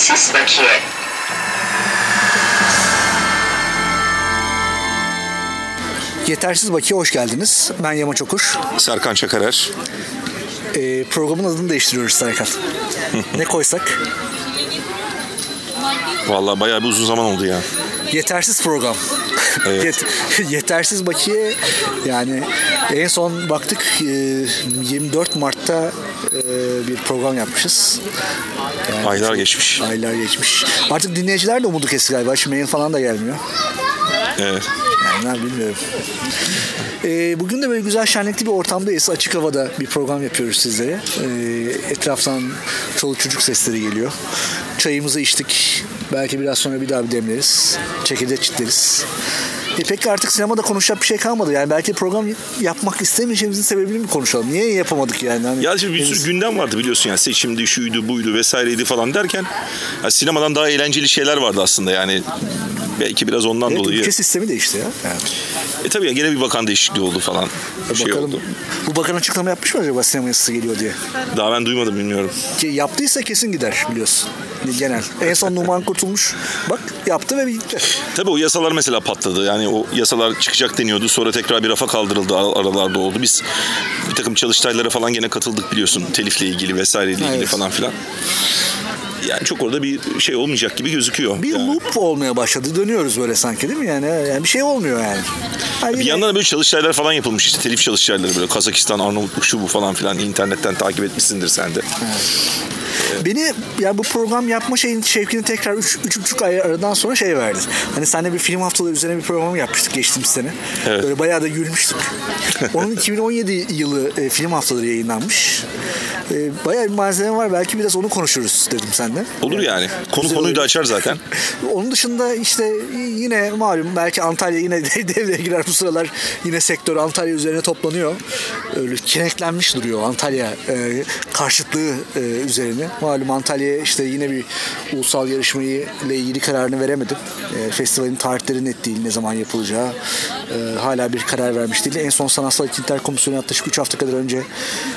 Yetersiz bakiye. Yetersiz Bakiye hoş geldiniz. Ben Yamaç Okur. Serkan Çakarer. Ee, programın adını değiştiriyoruz Serkan. ne koysak? Vallahi bayağı bir uzun zaman oldu ya. Yetersiz program. Evet. Yet- yetersiz bakiye yani en son baktık e, 24 Mart'ta e, bir program yapmışız. Yani Aylar çok- geçmiş. Aylar geçmiş. Artık dinleyiciler de umudu kesti galiba. Şimdi mail falan da gelmiyor. Evet. Yani ben bilmiyorum. Ee, bugün de böyle güzel şenlikli bir ortamdayız. Açık havada bir program yapıyoruz sizlere. Ee, etraftan çoluk çocuk sesleri geliyor. Çayımızı içtik. Belki biraz sonra bir daha bir demleriz. Çekirdek çitleriz. E pek artık sinemada konuşacak bir şey kalmadı. Yani belki program yapmak istemeyeceğimizin sebebini mi konuşalım? Niye yapamadık yani? Hani Ya şimdi bir sürü gündem vardı biliyorsun yani seçimdi, şuydu, buydu vesaireydi falan derken ya sinemadan daha eğlenceli şeyler vardı aslında yani belki biraz ondan Evet, dolayı. ülke sistemi değişti ya. Yani. E tabii ya gene bir bakan değişikliği oldu falan. Bir şey Bakalım oldu. bu bakan açıklama yapmış mı acaba sinema yasası geliyor diye? Daha ben duymadım bilmiyorum. Ki Yaptıysa kesin gider biliyorsun. Genel. En son Numan Kurtulmuş bak yaptı ve bitti. Tabii o yasalar mesela patladı. Yani o yasalar çıkacak deniyordu. Sonra tekrar bir rafa kaldırıldı ar- aralarda oldu. Biz bir takım çalıştaylara falan gene katıldık biliyorsun. Telifle ilgili vesaireyle ilgili Evet. falan filan. Yani çok orada bir şey olmayacak gibi gözüküyor. Bir Yani. loop olmaya başladı. Dönüyoruz böyle sanki değil mi? Yani, yani bir şey olmuyor yani. Hani Bir yandan da böyle çalıştaylar falan yapılmış işte telif çalıştayları böyle Kazakistan, Arnavutluk şu bu falan filan internetten takip etmişsindir sen de. Beni yani bu program yapma şeyin şevkini tekrar üç, üç buçuk ay aradan sonra şey verdi. Hani seninle bir film haftalığı üzerine bir program yapmıştık geçtiğimiz sene. Evet. Böyle bayağı da gülmüştük. Onun 2017 yılı e, film haftaları yayınlanmış. E, bayağı bir malzeme var. Belki biraz onu konuşuruz dedim senden. Olur yani. Konu Güzel konuyu da olur. açar zaten. Onun dışında işte yine malum belki Antalya yine devreye girer bu sıralar. Yine sektör Antalya üzerine toplanıyor. Öyle kenetlenmiş duruyor Antalya e, karşıtlığı e, üzerine. Malum Antalya işte yine bir ulusal yarışmayı ile ilgili kararını veremedim. E, festivalin tarihleri net değil ne zaman yapılacağı. E, hala bir karar vermiş değil. En son Sanatsal Etkinlikler Komisyonu yaklaşık 3 hafta kadar önce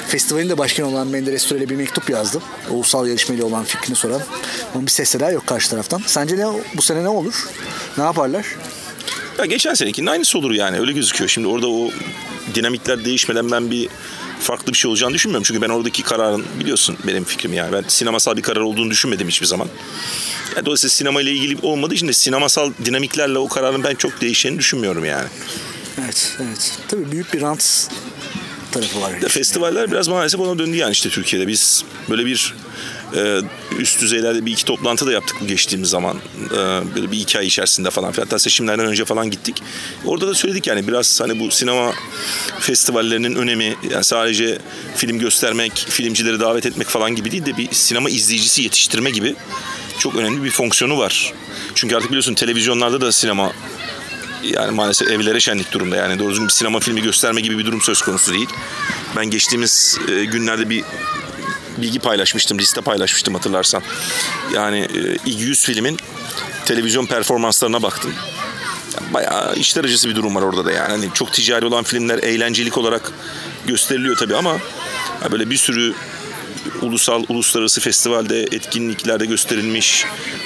festivalin de başkanı olan Menderes Türel'e bir mektup yazdı. Ulusal yarışmayla olan fikrini soran. Ama bir ses yok karşı taraftan. Sence ne bu sene ne olur? Ne yaparlar? Ya geçen senekinin aynısı olur yani öyle gözüküyor. Şimdi orada o dinamikler değişmeden ben bir farklı bir şey olacağını düşünmüyorum. Çünkü ben oradaki kararın biliyorsun benim fikrim yani. Ben sinemasal bir karar olduğunu düşünmedim hiçbir zaman. Ya dolayısıyla sinema ile ilgili olmadığı için de sinemasal dinamiklerle o kararın ben çok değişeceğini düşünmüyorum yani. Evet, evet. Tabii büyük bir rant tarafı var. De festivaller biraz maalesef ona döndü yani işte Türkiye'de. Biz böyle bir e, üst düzeylerde bir iki toplantı da yaptık bu geçtiğimiz zaman. E, böyle bir iki ay içerisinde falan. filan. Hatta seçimlerden önce falan gittik. Orada da söyledik yani biraz hani bu sinema festivallerinin önemi yani sadece film göstermek, filmcileri davet etmek falan gibi değil de bir sinema izleyicisi yetiştirme gibi çok önemli bir fonksiyonu var. Çünkü artık biliyorsun televizyonlarda da sinema yani maalesef evlere şenlik durumda. Yani doğru bir sinema filmi gösterme gibi bir durum söz konusu değil. Ben geçtiğimiz e, günlerde bir bilgi paylaşmıştım, liste paylaşmıştım hatırlarsan. Yani e, ilk 100 filmin televizyon performanslarına baktım. Bayağı işler acısı bir durum var orada da yani. Hani çok ticari olan filmler eğlencelik olarak gösteriliyor tabii ama böyle bir sürü ulusal, uluslararası festivalde, etkinliklerde gösterilmiş,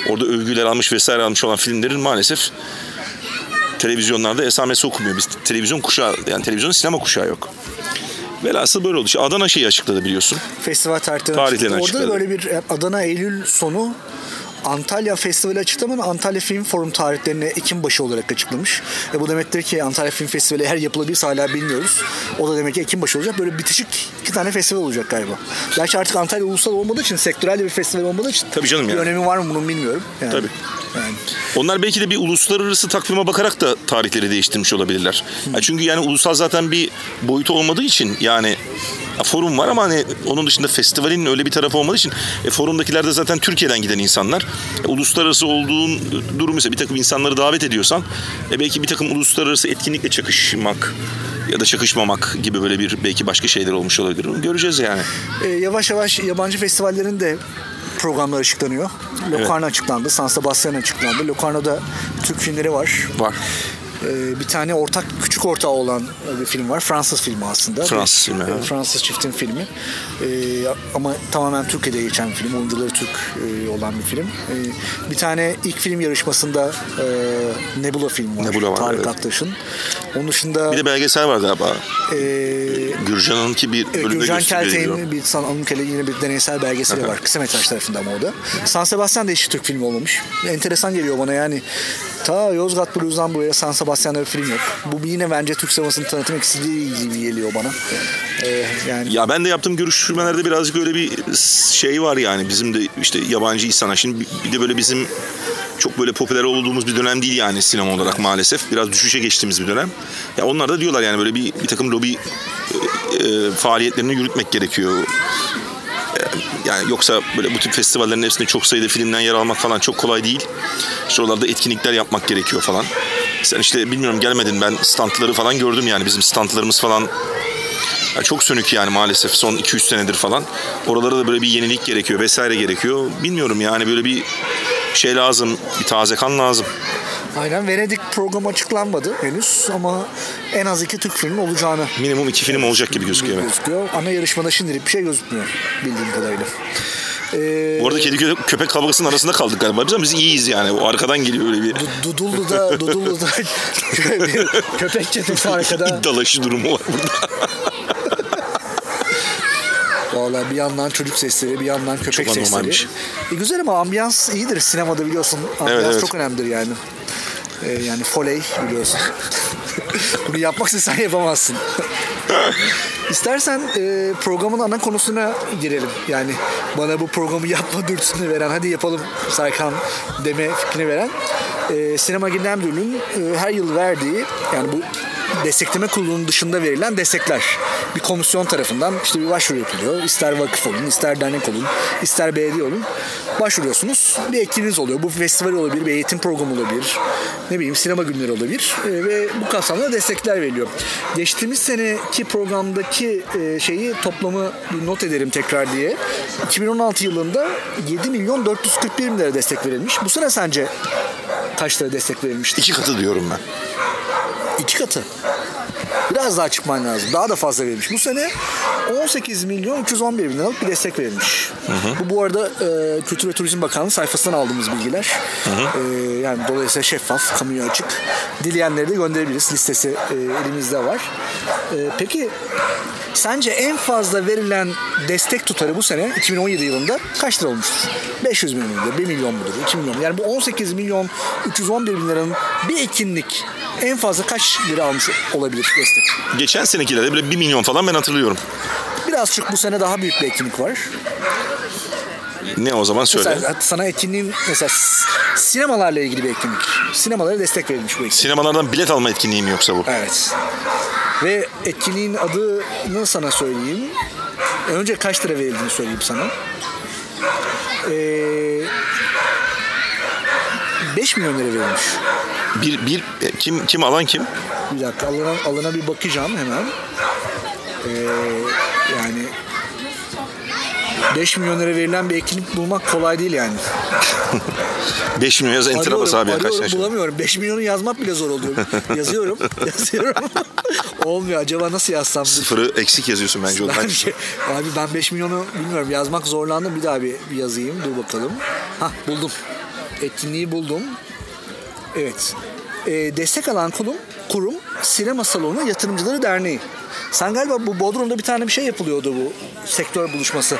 orada övgüler almış vesaire almış olan filmlerin maalesef televizyonlarda esamesi okumuyor. Biz televizyon kuşağı yani televizyonun sinema kuşağı yok. Velhasıl böyle oldu. İşte Adana şeyi açıkladı biliyorsun. Festival tarihleri Tarihlerini açıkladı. Orada böyle bir e, Adana Eylül sonu Antalya Festivali açıklamadan Antalya Film Forum tarihlerini Ekim başı olarak açıklamış. E bu demektir ki Antalya Film Festivali eğer yapılabilirse hala bilmiyoruz. O da demek ki Ekim başı olacak. Böyle bitişik iki tane festival olacak galiba. Gerçi artık Antalya ulusal olmadığı için, sektörel bir festival olmadığı için Tabii canım bir yani. önemi var mı bunun bilmiyorum. Yani, Tabii. Yani. Onlar belki de bir uluslararası takvime bakarak da tarihleri değiştirmiş olabilirler. Ya çünkü yani ulusal zaten bir boyutu olmadığı için yani ya forum var ama hani onun dışında festivalin öyle bir tarafı olmadığı için e, forumdakiler de zaten Türkiye'den giden insanlar. E, uluslararası olduğun durum ise bir takım insanları davet ediyorsan e, belki bir takım uluslararası etkinlikle çakışmak ya da çakışmamak gibi böyle bir belki başka şeyler olmuş olabilir. Onu göreceğiz yani. E, yavaş yavaş yabancı festivallerin de programlar açıklanıyor. Locarno açıklandı, San Sebastian açıklandı. Locarno'da Türk filmleri var. Var. Ee, bir tane ortak küçük ortağı olan bir film var. Fransız filmi aslında. Fransız filmi, evet. Fransız çiftin filmi. Ee, ama tamamen Türkiye'de geçen bir film. Oyuncuları Türk e, olan bir film. Bir tane ilk film yarışmasında e, Nebula film var. Nebula var, Tarık evet. Aktaş'ın. Onun dışında Bir de belgesel var galiba. e, Gürcan'ınki bir Evet, bölümde Gürcan. Kelte'nin bir San Anukele yine bir deneysel belgeseli var. Kısa metraj tarafında ama o da. San Sebastian da hiç Türk filmi olmamış. Enteresan geliyor bana yani. Ta Yozgat Blues'dan buraya San Sebastian'da bir film yok. Bu yine bence Türk sinemasının tanıtım eksikliği gibi geliyor bana. Ee, yani Ya ben de yaptığım görüşmelerde birazcık öyle bir şey var yani bizim de işte yabancı insana. Şimdi bir de böyle bizim çok böyle popüler olduğumuz bir dönem değil yani sinema olarak maalesef. Biraz düşüşe geçtiğimiz bir dönem. Ya onlar da diyorlar yani böyle bir, bir takım lobi e, faaliyetlerini yürütmek gerekiyor. E, Yani yoksa böyle bu tip festivallerin hepsinde çok sayıda filmden yer almak falan çok kolay değil. İşte oralarda etkinlikler yapmak gerekiyor falan. Sen işte bilmiyorum gelmedin ben standları falan gördüm yani bizim standlarımız falan ya çok sönük yani maalesef son 2-3 senedir falan. Oralara da böyle bir yenilik gerekiyor vesaire gerekiyor. Bilmiyorum yani böyle bir şey lazım, bir taze kan lazım. Aynen Venedik programı açıklanmadı henüz ama en az iki Türk filmi olacağını Minimum iki film olacak gibi gözüküyor. gözüküyor. Ana yarışmada şimdilik bir şey gözükmüyor bildiğim kadarıyla. Ee, Bu arada kedi kö- köpek kavgasının arasında kaldık galiba. Biz, ama biz iyiyiz yani. O arkadan geliyor öyle bir Dudullu'da, Dudullu'da bir köpek çetesi arkada. dalaşı durumu var burada. Valla bir yandan çocuk sesleri, bir yandan köpek Çok sesleri. E, güzel ama ambiyans iyidir sinemada biliyorsun. Ambiyans Evet, evet. çok önemlidir yani. E, yani foley biliyorsun. Bunu yapmak istesen yapamazsın. İstersen e, programın ana konusuna girelim. Yani bana bu programı yapma dürtüsünü veren, hadi yapalım Serkan deme fikrini veren e, Sinema Genel Müdürlüğü'nün e, her yıl verdiği yani bu destekleme kurulunun dışında verilen destekler. Bir komisyon tarafından işte bir başvuru yapılıyor. İster vakıf olun, ister dernek olun, ister belediye olun. Başvuruyorsunuz. Bir etkinliğiniz oluyor. Bu festival olabilir, bir eğitim programı olabilir. Ne bileyim sinema günleri olabilir. E, ve bu kapsamda destekler veriliyor. Geçtiğimiz seneki programdaki e, şeyi toplamı bir not ederim tekrar diye. 2016 yılında 7 milyon 441 bin lira destek verilmiş. Bu sene sence kaç lira destek verilmiştir? İki katı diyorum ben. İki katı. Biraz daha çıkman lazım. Daha da fazla verilmiş. Bu sene 18 milyon 311 bin liralık bir destek verilmiş. Bu bu arada e, Kültür ve Turizm Bakanlığı sayfasından aldığımız bilgiler. E, yani dolayısıyla şeffaf, kamuya açık. Dileyenleri de gönderebiliriz. Listesi e, elimizde var. E, peki sence en fazla verilen destek tutarı bu sene 2017 yılında kaç lira olmuştur? 500 milyon mudur, 1 milyon mudur, 2 milyon? Yani bu 18 milyon 311 bin liranın bir etkinlik en fazla kaç lira almış olabilir destek? Geçen senekilerde böyle 1 milyon falan ben hatırlıyorum. Birazcık bu sene daha büyük bir etkinlik var. Ne o zaman söyle. Mesela sana etkinliğin mesela sinemalarla ilgili bir etkinlik. Sinemalara destek verilmiş bu etkinlik. Sinemalardan bilet alma etkinliği mi yoksa bu? Evet. Ve etkinliğin adını sana söyleyeyim. Önce kaç lira verildiğini söyleyeyim sana. Ee, 5 milyon lira verilmiş. Bir, bir e, kim kim alan kim? Bir dakika alana, alana bir bakacağım hemen. Ee, yani 5 milyon lira verilen bir etkinlik bulmak kolay değil yani. 5 milyon yaz enter'a bas abi kaç arıyorum, yaş? bulamıyorum. 5 milyonu yazmak bile zor oluyor. yazıyorum, yazıyorum. Olmuyor. Acaba nasıl yazsam? Sıfırı eksik yazıyorsun bence. Ben şey, abi ben 5 milyonu bilmiyorum yazmak zorlandım. Bir daha bir, bir yazayım. Dur bakalım. Hah buldum. Etkinliği buldum. Evet. Ee, destek alan kurum, kurum Sinema Salonu Yatırımcıları Derneği. Sen galiba bu Bodrum'da bir tane bir şey yapılıyordu bu sektör buluşması.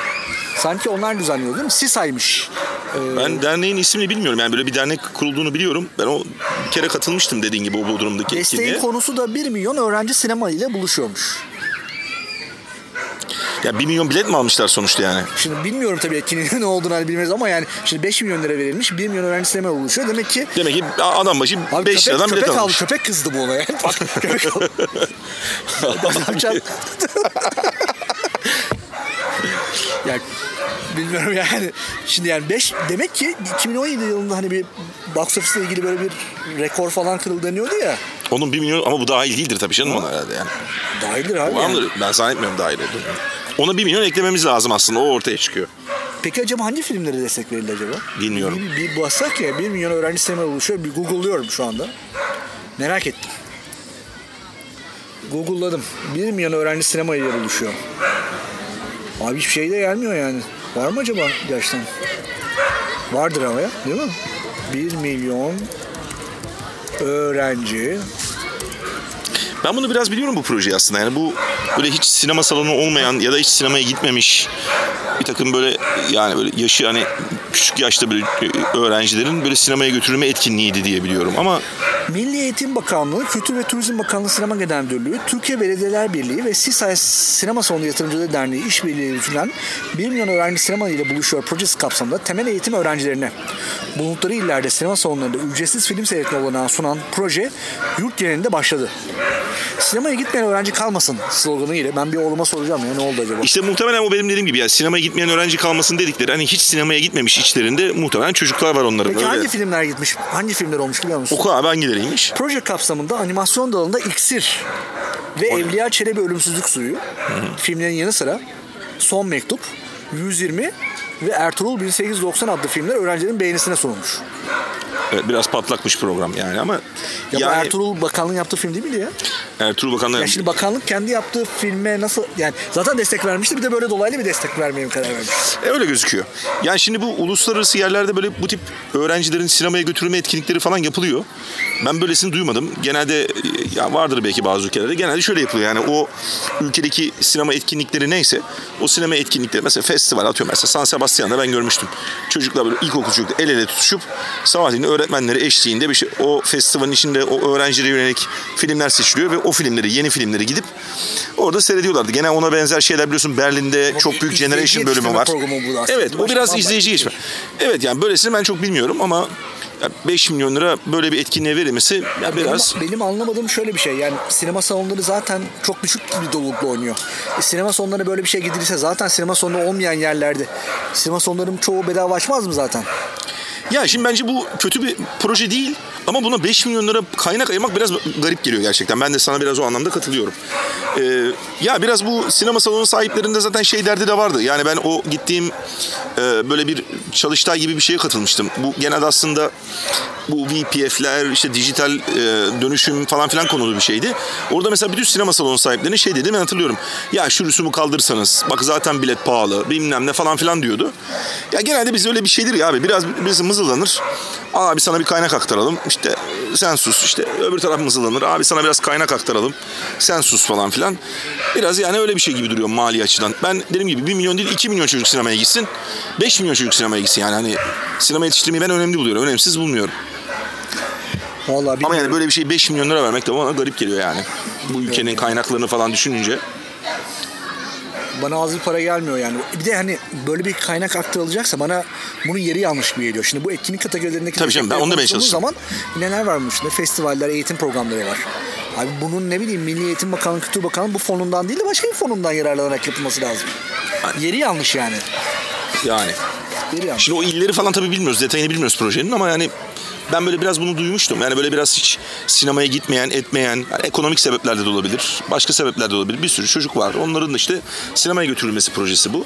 Sanki onlar düzenliyor değil mi? SİSA'ymış. Ee, Ben derneğin ismini bilmiyorum. Yani böyle bir dernek kurulduğunu biliyorum. Ben o bir kere katılmıştım dediğin gibi o Bodrum'daki desteğin etkinliğe. konusu da 1 milyon öğrenci sinema ile buluşuyormuş. Ya 1 milyon bilet mi almışlar sonuçta yani? Şimdi bilmiyorum tabii etkinliğin ne olduğunu hani bilmez ama yani şimdi 5 milyon lira verilmiş. 1 milyon öğrenci sinema oluşuyor. Demek ki Demek ki adam başı Abi 5 köpek, liradan bilet köpek aldı. almış. Köpek kızdı bu olaya. köpek aldı. Ya bilmiyorum yani. Şimdi yani 5 demek ki 2017 yılında hani bir box office ile ilgili böyle bir rekor falan kırıldı deniyordu ya. Onun 1 milyon ama bu dahil değildir tabii canım ona herhalde yani. Dahildir abi. Yani. mıdır? Ben zannetmiyorum dahil olduğunu. Ona 1 milyon eklememiz lazım aslında. O ortaya çıkıyor. Peki acaba hangi filmlere destek verildi acaba? Bilmiyorum. Bir, bir bassak ya 1 milyon öğrenci sinema oluşuyor. Bir Google'lıyorum şu anda. Merak ettim. Google'ladım. 1 milyon öğrenci sinema ile buluşuyor. Abi hiçbir şey de gelmiyor yani. Var mı acaba gerçekten? Vardır ama ya değil mi? 1 milyon öğrenci Ben bunu biraz biliyorum bu projeyi aslında. Yani bu böyle hiç sinema salonu olmayan ya da hiç sinemaya gitmemiş bir takım böyle yani böyle yaşı hani küçük yaşta böyle öğrencilerin böyle sinemaya götürülme etkinliğiydi diye biliyorum ama Milli Eğitim Bakanlığı, Kültür ve Turizm Bakanlığı Sinema Genel Müdürlüğü, Türkiye Belediyeler Birliği ve Sisay Sinema Salonu Yatırımcıları Derneği işbirliği yürütülen 1 milyon öğrenci sinema ile buluşuyor projesi kapsamında temel eğitim öğrencilerine bulundukları illerde sinema salonlarında ücretsiz film seyretme olanağı sunan proje yurt genelinde başladı. Sinemaya gitmeyen öğrenci kalmasın sloganı ile ben bir oğluma soracağım ya ne oldu acaba? işte muhtemelen o benim dediğim gibi yani sinemaya gitmeyen öğrenci kalmasın dedikleri hani hiç sinemaya gitmemiş içlerinde muhtemelen çocuklar var onların. Peki Öyle. hangi filmler gitmiş? Hangi filmler olmuş biliyor musun? Oku abi hangileriymiş? Proje kapsamında animasyon dalında İksir ve Evliya Çelebi Ölümsüzlük Suyu filmlerin yanı sıra Son Mektup, 120 ve Ertuğrul 1890 adlı filmler öğrencilerin beğenisine sunulmuş. Evet, biraz patlakmış program yani ama Ya yani Ertuğrul Bakanlığı'nın yaptığı film değil miydi ya? Ertuğrul Bakan'la Ya şimdi bakanlık kendi yaptığı filme nasıl yani zaten destek vermişti bir de böyle dolaylı bir destek vermeye mi karar vermiş? E, öyle gözüküyor. Yani şimdi bu uluslararası yerlerde böyle bu tip öğrencilerin sinemaya götürülme etkinlikleri falan yapılıyor. Ben böylesini duymadım. Genelde ya vardır belki bazı ülkelerde. Genelde şöyle yapılıyor. Yani o ülkedeki sinema etkinlikleri neyse o sinema etkinlikleri mesela festival atıyorum mesela San Sebastian'da ben görmüştüm. Çocuklar böyle ilkokul çocuklar el ele tutuşup sabahleyin öğretmenleri eşliğinde bir şey o festivalin içinde o öğrencilere yönelik filmler seçiliyor ve o filmleri yeni filmleri gidip orada seyrediyorlardı. Gene ona benzer şeyler biliyorsun Berlin'de çok büyük Generation bölümü var. Evet o biraz izleyici geçme. Evet yani böylesini ben çok bilmiyorum ama ya 5 milyon lira böyle bir etkinliğe verilmesi ya biraz Benim, benim anlamadığım şöyle bir şey yani sinema salonları zaten çok düşük bir dolulukla oynuyor. E, sinema salonlarına böyle bir şey gidilirse zaten sinema salonu olmayan yerlerde sinema salonlarının çoğu bedava açmaz mı zaten? Ya şimdi bence bu kötü bir proje değil ama buna 5 milyon lira kaynak ayırmak biraz garip geliyor gerçekten. Ben de sana biraz o anlamda katılıyorum. Ee, ya biraz bu sinema salonu sahiplerinde zaten şey derdi de vardı. Yani ben o gittiğim e, böyle bir çalıştay gibi bir şeye katılmıştım. Bu genelde aslında bu VPF'ler işte dijital e, dönüşüm falan filan konulu bir şeydi. Orada mesela bütün sinema salonu sahiplerine şey dedi ben hatırlıyorum. Ya şu rüsumu kaldırırsanız bak zaten bilet pahalı bilmem ne falan filan diyordu. Ya genelde biz öyle bir şeydir ya abi biraz biz mızıldanır. Abi sana bir kaynak aktaralım işte sen sus işte öbür taraf mızıldanır. Abi sana biraz kaynak aktaralım sen sus falan filan. Biraz yani öyle bir şey gibi duruyor mali açıdan. Ben dediğim gibi 1 milyon değil 2 milyon çocuk sinemaya gitsin. 5 milyon çocuk sinemaya gitsin yani hani sinema yetiştirmeyi ben önemli buluyorum. Önemsiz bulmuyorum. Vallahi Ama yani böyle bir şey 5 milyon lira vermek de bana garip geliyor yani. Bu ülkenin kaynaklarını falan düşününce. Bana az bir para gelmiyor yani. Bir de hani böyle bir kaynak aktarılacaksa bana bunun yeri yanlış gibi geliyor. Şimdi bu etkinlik kategorilerindeki Tabii canım, ben onu demeye çalıştım. zaman neler varmış? Ne festivaller, eğitim programları var. Abi bunun ne bileyim Milli Eğitim Bakanlığı, Kültür Bakanlığı bu fonundan değil de başka bir fonundan yararlanarak yapılması lazım. Yeri yanlış yani. Yani. Yeri yanlış. Şimdi o illeri falan tabii bilmiyoruz. Detayını bilmiyoruz projenin ama yani ben böyle biraz bunu duymuştum. Yani böyle biraz hiç sinemaya gitmeyen, etmeyen, yani ekonomik sebeplerde de olabilir. Başka sebepler de olabilir. Bir sürü çocuk var. Onların da işte sinemaya götürülmesi projesi bu.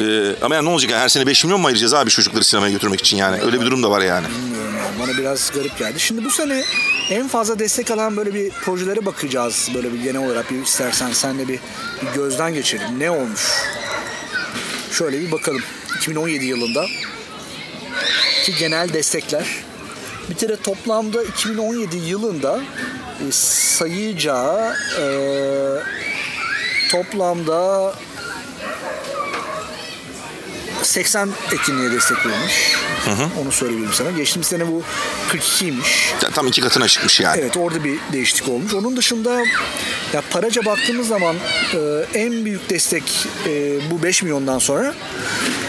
Ee, ama yani ne olacak yani her sene 5 milyon mu ayıracağız abi çocukları sinemaya götürmek için yani? Öyle bir durum da var yani. Yani. Bana biraz garip geldi. Şimdi bu sene en fazla destek alan böyle bir projelere bakacağız. Böyle bir genel olarak bir istersen sen de bir, bir gözden geçelim. Ne olmuş? Şöyle bir bakalım. 2017 yılında ki genel destekler. Bir kere toplamda 2017 yılında e, sayıca e, toplamda 80 etkinliğe destek verilmiş. Onu söyleyebilirim sana. Geçtiğimiz sene bu 42'ymiş. Ya Tam iki katına çıkmış yani. Evet orada bir değişiklik olmuş. Onun dışında ya paraca baktığımız zaman e, en büyük destek e, bu 5 milyondan sonra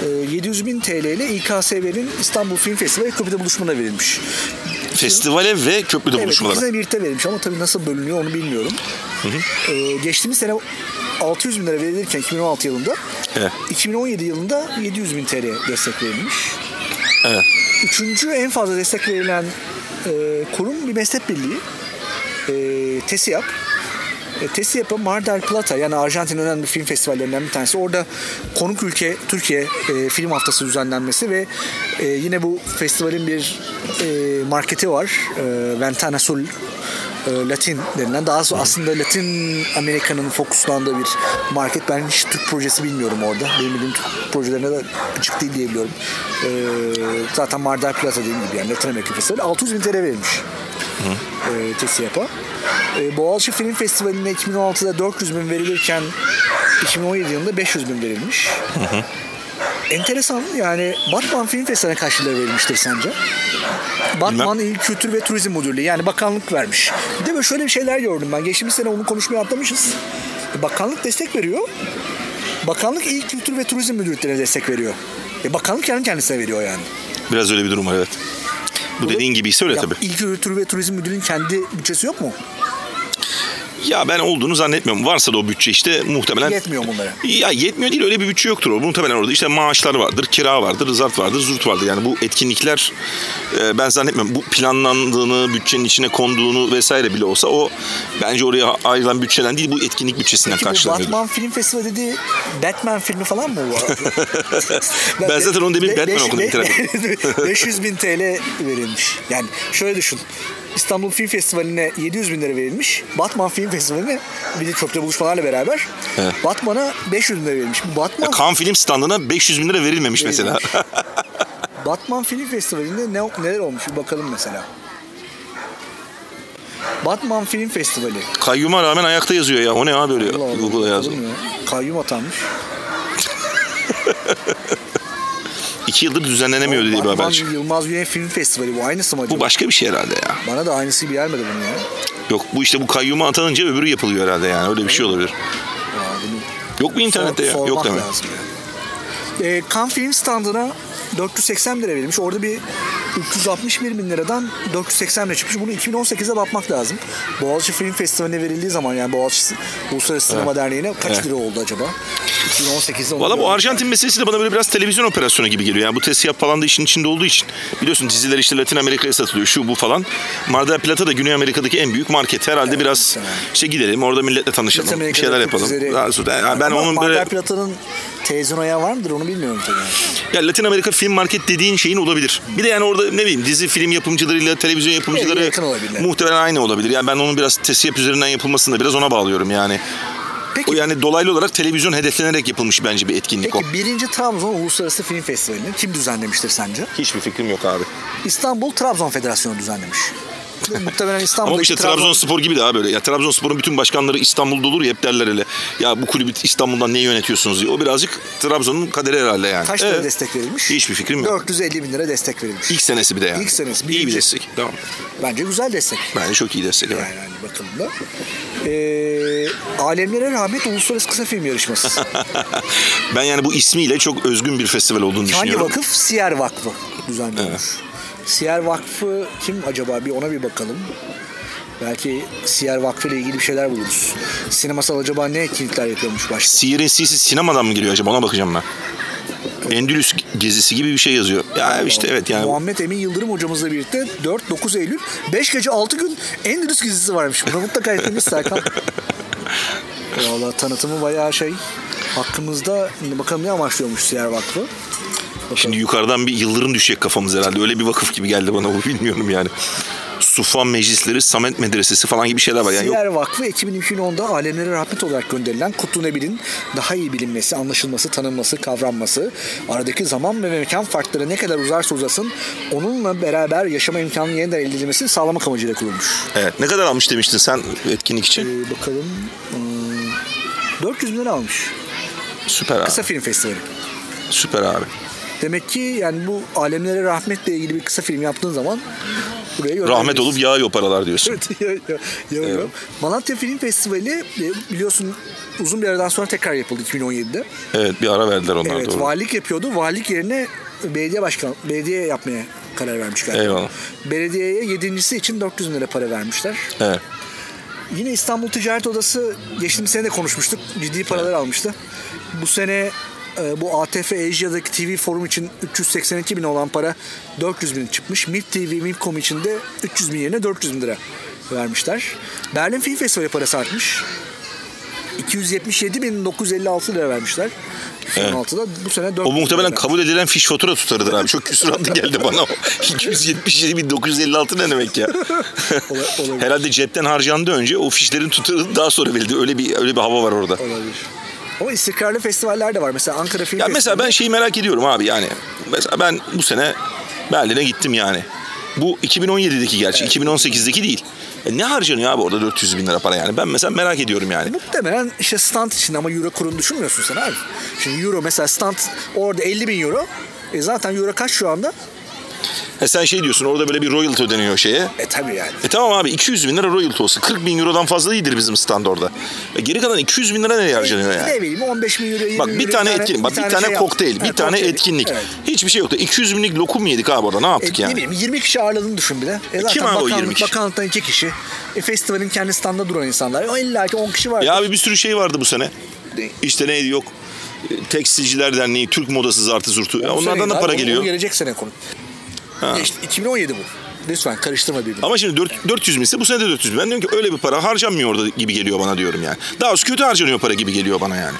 e, 700 bin TL ile İKSV'nin İstanbul Film Festivali Köprüde buluşmana verilmiş. Festivale ve köprüde Evet buluşmalara. ikisine birlikte verilmiş ama tabii nasıl bölünüyor onu bilmiyorum. E, geçtiğimiz sene 600 bin lira verilirken 2016 yılında Evet. 2017 yılında 700 bin TL destek verilmiş. Evet. Üçüncü en fazla destek verilen e, kurum bir meslek birliği. E, TESİAP. E, TESİAP'a Mar del Plata yani Arjantin önemli film festivallerinden bir tanesi. Orada konuk ülke Türkiye e, Film Haftası düzenlenmesi ve e, yine bu festivalin bir e, marketi var. E, Ventana Sul e, Latin denilen daha sonra aslında Latin Amerika'nın fokuslandığı bir market. Ben hiç Türk projesi bilmiyorum orada. Benim bildiğim Türk projelerine de açık değil diye biliyorum. E, zaten Mar del Plata dediğim gibi yani Latin Amerika Festivali 600 bin TL verilmiş. E, TESİAP'a. E, Boğaziçi Film Festivali'ne 2016'da 400 bin verilirken 2017 yılında 500 bin verilmiş. Enteresan yani Batman Film Festivali'ne kaç lira verilmiştir sence? Batman İl Kültür ve Turizm Müdürlüğü yani bakanlık vermiş. Bir de böyle şöyle bir şeyler gördüm ben. Geçtiğimiz sene onu konuşmaya atlamışız. Bakanlık destek veriyor. Bakanlık İl Kültür ve Turizm Müdürlüklerine destek veriyor. E bakanlık kendi kendisine veriyor yani. Biraz öyle bir durum var evet. Bu dediğin gibi ise öyle Ya, tabii. İl Kültür ve Turizm Müdürlüğü'nün kendi bütçesi yok mu? Ya ben olduğunu zannetmiyorum. Varsa da o bütçe işte muhtemelen... Yetmiyor bunlara. Ya yetmiyor değil öyle bir bütçe yoktur o. Muhtemelen orada işte maaşlar vardır, kira vardır, zart vardır, zurt vardır. Yani bu etkinlikler e, ben zannetmiyorum. Bu planlandığını, bütçenin içine konduğunu vesaire bile olsa o bence oraya ayrılan bütçeden değil bu etkinlik bütçesinden Peki bu karşılanıyordur. Batman Film Festivali dediği Batman filmi falan mı bu? Ben zaten onu demin Batman beş- okudum be- internette. 500 bin TL verilmiş. Yani şöyle düşün. İstanbul Film Festivali'ne 700 bin lira verilmiş. Batman Film Festivali'ne bir de çoklu buluşmalarla beraber Evet. Batman'a 500 bin lira verilmiş. Batman, Kan film standına 500 bin lira verilmemiş mesela. Batman Film Festivali'nde ne, neler olmuş bir bakalım mesela. Batman Film Festivali. Kayyuma rağmen ayakta yazıyor ya. O ne abi öyle Google'a yazdı. bakalım ya. Kayyum atanmış. İki yıldır düzenlenemiyor diye bir haber çıktı. Yılmaz Güney Film Festivali bu aynısı mı acaba? Bu başka bir şey herhalde ya. Bana da aynısı gibi gelmedi bunun ya. Yok bu işte bu kayyuma atanınca öbürü yapılıyor herhalde yani. Öyle bir şey olabilir. Ya Yok mu internette ya? Yok deme. lazım ya. E, Cannes Film Standı'na 480 lira verilmiş. Orada bir 361 bin liradan 480 lira çıkmış. Bunu 2018'e bakmak lazım. Boğaziçi Film Festivali'ne verildiği zaman yani Boğaziçi Uluslararası Sinema Derneği'ne kaç Evet. lira oldu acaba? 2018'de onu Valla bu. Arjantin meselesi de bana böyle biraz televizyon operasyonu gibi geliyor. Yani bu TESİAP falan da işin içinde olduğu için. Biliyorsun diziler işte Latin Amerika'ya satılıyor şu bu falan. Mar del Plata da Güney Amerika'daki en büyük market. Herhalde biraz evet. işte gidelim orada milletle tanışalım. Bir şeyler yapalım. sonra- yani ben Ama onun Mar böyle... del Plata'nın televizyon ayağı var mıdır onu bilmiyorum tabii. yani. Ya Latin Amerika film market dediğin şeyin olabilir. Bir de yani orada ne bileyim dizi film yapımcılarıyla televizyon yapımcıları yakın olabilirler. muhtemelen aynı olabilir. Yani ben onun biraz TESİAP üzerinden yapılmasını da biraz ona bağlıyorum yani. Peki, O yani dolaylı olarak televizyon hedeflenerek yapılmış bence bir etkinlik o. peki birinci Trabzon Uluslararası Film Festivali'ni kim düzenlemiştir sence? Hiçbir fikrim yok abi. İstanbul Trabzon Federasyonu düzenlemiş. Muhtemelen İstanbul'daki Ama işte Trabzonspor gibi daha böyle. Ya Trabzonspor'un bütün başkanları İstanbul'da olur ya hep derler hele. Ya bu kulübü İstanbul'dan niye yönetiyorsunuz diye. O birazcık Trabzon'un kaderi herhalde yani. Kaç lira Evet. destek verilmiş? Hiçbir fikrim yok. 450 bin lira destek verilmiş. İlk senesi bir de yani. İlk senesi, İyi bir destek. Tamam. Bence güzel destek. Bence çok iyi destek. evet. Yani hani bakıldığında. Ee, Alemlere Rahmet Uluslararası Kısa Film Yarışması. ben yani bu ismiyle çok özgün bir festival olduğunu Hangi düşünüyorum. vakıf? Siyer Vakfı düzenliyormuş. Siyer Vakfı kim acaba? Bir ona bir bakalım. Belki Siyer Vakfı ile ilgili bir şeyler buluruz. Sinemasal acaba ne etkinlikler yapıyormuş başta? Sihir'in sisi sinemadan mı geliyor acaba ona bakacağım ben. Endülüs gezisi gibi bir şey yazıyor. Ya işte evet yani. Muhammed Emin Yıldırım hocamızla birlikte 4-9 Eylül 5 gece 6 gün Endülüs gezisi varmış. Bunu mutlaka etmemiz Serkan. Valla tanıtımı bayağı şey. Hakkımızda bakalım ne amaçlıyormuş Siyer Vakfı. Bakalım. Şimdi yukarıdan bir yıldırım düşecek kafamız herhalde. Öyle bir vakıf gibi geldi bana bu bilmiyorum yani. Sufan Meclisleri, Samet Medresesi falan gibi şeyler var. Yani yok Siyer Vakfı Ekim'in 2010'da alemlere rahmet olarak gönderilen Kutlu Nebil'in daha iyi bilinmesi, anlaşılması, tanınması, kavranması, aradaki zaman ve mekan farkları ne kadar uzarsa uzasın onunla beraber yaşama imkanının yeniden elde edilmesini sağlamak amacıyla kurulmuş. Evet. Ne kadar almış demiştin sen etkinlik için? Ee, bakalım. Hmm, 400 bin lira almış. Süper abi. Kısa film festivali. Süper abi. Demek ki yani bu alemlere rahmetle ilgili bir kısa film yaptığın zaman buraya Rahmet olup yağıyor paralar diyorsun. Evet, ya- ya- ya- ya. Evet. Malatya Film Festivali e, biliyorsun uzun bir aradan sonra tekrar yapıldı 2017'de. Evet bir ara verdiler onlar Evet, doğru. valilik yapıyordu. Valilik yerine belediye başkan, belediye yapmaya karar vermiş galiba. Eyvallah. Belediyeye yedincisi için 400 bin lira para vermişler. Evet. Yine İstanbul Ticaret Odası geçtiğimiz sene de konuşmuştuk. Ciddi paralar almıştı. Bu sene bu ATF Asia'daki TV forum için 382 bin olan para 400 bin çıkmış. MIP TV, MIPCOM için de 300 bin yerine 400 bin lira vermişler. Berlin Film Festivali parası artmış. 277.956 lira vermişler. 2016'da bu sene 4 O muhtemelen kabul edilen fiş fatura tutarıdır abi. Çok küsuratlı geldi bana o. 277.956 ne demek ya? olabilir. Herhalde cepten harcandı önce o fişlerin tutarı daha sonra verildi. Öyle bir öyle bir hava var orada. olabilir. Ama istikrarlı festivaller de var. Mesela Ankara Film Ya mesela ben şeyi merak ediyorum abi yani. Mesela ben bu sene Berlin'e gittim yani. Bu 2017'deki gerçi, 2018'deki değil. E ne harcanıyor abi orada 400 bin lira para yani? Ben mesela merak ediyorum yani. Muhtemelen işte stand için ama euro kurunu düşünmüyorsun sen abi. Şimdi euro mesela stand orada 50 bin euro. E zaten euro kaç şu anda? E sen şey diyorsun orada böyle bir royalty ödeniyor şeye. E tabii yani. E tamam abi 200 bin lira royalty olsun. 40 bin eurodan fazla iyidir bizim stand orada. E geri kalan 200 bin lira nereye harcanıyor yani? Ne bileyim 15 bin euro 20 Bak bir tane etkinlik, bak bir tane şey kokteyl, bir Evet, tane kokteyl. etkinlik. Evet. Hiçbir şey yoktu. 200 binlik lokum yedik abi orada? Ne E, yaptık yani? Ne bileyim 20 kişi ağırladığını düşün bir de. E zaten kim abi o bakanlık, 20 kişi? Bakanlıktan 2 kişi. E, festivalin kendi standında duran insanlar. O illa ki 10 kişi var. Ya abi bir sürü şey vardı bu sene. İşte neydi yok. E, Tekstilciler Derneği, Türk Modası Zartı Zurtu. Onlardan da para geliyor. gelecek sene konu. Ha. İşte 2017 bu. Lütfen karıştırma birbirini. Ama şimdi dört- 400 bin ise bu sene de 400 bin. Ben diyorum ki öyle bir para harcanmıyor orada gibi geliyor bana diyorum yani. Daha az kötü harcanıyor para gibi geliyor bana yani.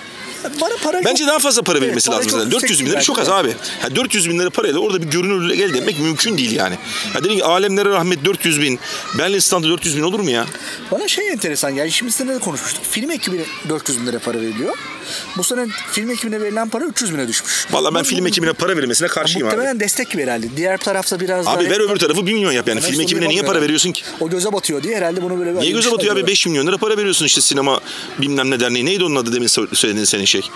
Bana para Bence çok- daha fazla para Evet, verilmesi para lazım zaten. 400 bin lira çok az bence. abi. Ha, 400 bin lira parayla orada bir görünürlük elde etmek mümkün değil yani. Ha, dedin ki alemlere rahmet 400 bin. Berlin standı 400 bin olur mu ya? Bana şey enteresan yani şimdi seninle de konuşmuştuk. Film ekibine 400 bin lira para veriliyor. Bu sene film ekibine verilen para 300 bine düşmüş. Vallahi ben Bu- film ekibine para verilmesine karşıyım abi. Muhtemelen destek gibi herhalde. Diğer tarafta biraz daha... Abi ver öbür tarafı 1 milyon yap yani. Film ekibine niye para veriyorsun ki? O göze batıyor diye herhalde bunu böyle... Niye göze batıyor abi? 5 milyon lira para veriyorsun işte sinema bilmem ne derneği. Neydi onun adı demin sö- söylediğin senin şey?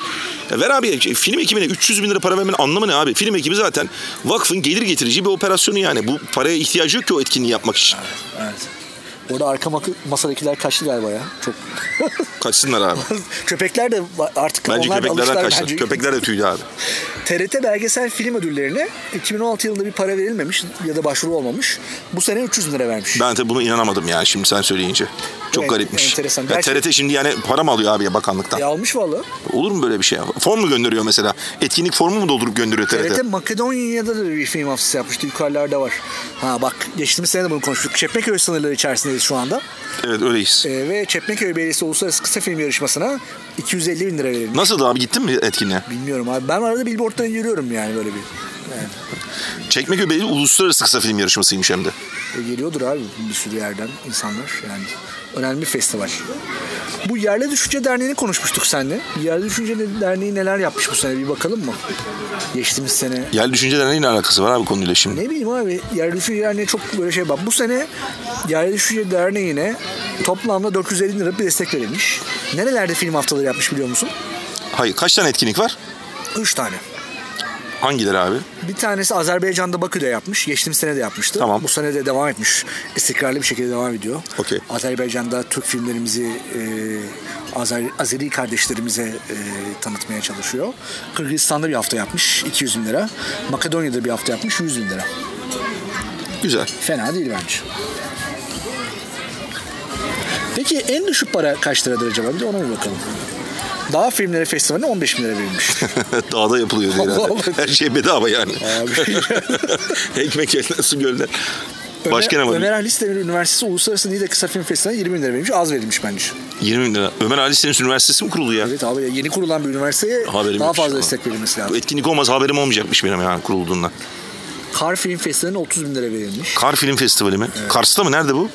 Ya ver abi film ekibine 300 bin lira para vermenin anlamı ne abi? Film ekibi zaten vakfın gelir getirici bir operasyonu yani. Bu paraya ihtiyacı yok ki o etkinliği yapmak için. Evet. Orada arka masadakiler kaçtı galiba ya. Çok. Kaçsınlar abi. Köpekler de artık Bence onlar da alıştılar kaçtı. bence. Köpekler de tüydü abi. TRT belgesel film ödüllerine 2016 yılında bir para verilmemiş ya da başvuru olmamış. Bu sene 300 bin lira vermiş. Ben tabii buna inanamadım yani şimdi sen söyleyince. Çok Evet, garipmiş. enteresan. Ya TRT şimdi yani para mı alıyor abi ya bakanlıktan? Ya almış vallahi. Olur mu böyle bir şey? Form mu gönderiyor mesela? Etkinlik formu mu doldurup gönderiyor TRT? TRT Makedonya'da da bir film hafızası yapmıştı. Yukarılarda var. Ha bak geçtiğimiz sene de bunu konuştuk. Çekmeköy sınırları içerisindeyiz şu anda. Evet öyleyiz. Ee, ve Çekmeköy Belediyesi Uluslararası Kısa Film Yarışması'na 250 bin lira verilmiş. Nasıl abi gittin mi etkinliğe? Bilmiyorum abi. Ben arada billboardları görüyorum yani böyle bir. Yani, Çekmeköy Belediye Uluslararası Kısa Film Yarışması'ymış hem de. E, geliyordur abi bir sürü yerden insanlar yani. Önemli bir festival. Bu Yerli Düşünce Derneği'ni konuşmuştuk seninle. Yerli Düşünce Derneği neler yapmış bu sene bir bakalım mı? Geçtiğimiz sene. Yerli düşüncelerle ne alakası var abi konuyla şimdi? Ne bileyim abi Yerli Düşünce Derneği çok böyle şey bak. Bu sene Yerli Düşünce Derneği'ne toplamda 450 lira bir destek verilmiş. Nerelerde film haftaları yapmış biliyor musun? Hayır kaç tane etkinlik var? 3 tane. Hangileri abi? Bir tanesi Azerbaycan'da Bakü'de yapmış. Geçtiğimiz sene de yapmıştı. Tamam. Bu sene de devam etmiş. İstikrarlı bir şekilde devam ediyor. Okey. Azerbaycan'da Türk filmlerimizi e, Azer, Azeri kardeşlerimize e, tanıtmaya çalışıyor. Kırgızistan'da bir hafta yapmış 200 bin lira. Makedonya'da bir hafta yapmış 100 bin lira. Güzel. Fena değil bence. Peki en düşük para kaç liradır acaba? Bir de ona bir bakalım. Dağ Filmleri Festivali'ne 15 bin lira verilmiş. Dağda yapılıyor herhalde. Her şey bedava yani. Abi. Ekmek elinden su gölden. Başka ne var? Ömer Halis Demir Üniversitesi Uluslararası Niğde Kısa Film Festivali'ne 20 bin lira verilmiş. Az verilmiş bence. 20 bin lira. Ömer Ali Seniz Üniversitesi mi kuruldu ya? Evet abi yeni kurulan bir üniversiteye Haberim daha fazla destek verilmesi Bu lazım. etkinlik olmaz haberim olmayacakmış benim yani kurulduğundan. Kar Film Festivali'ne 30 bin lira verilmiş. Kar Film Festivali mi? Kars'ta mı? Nerede bu?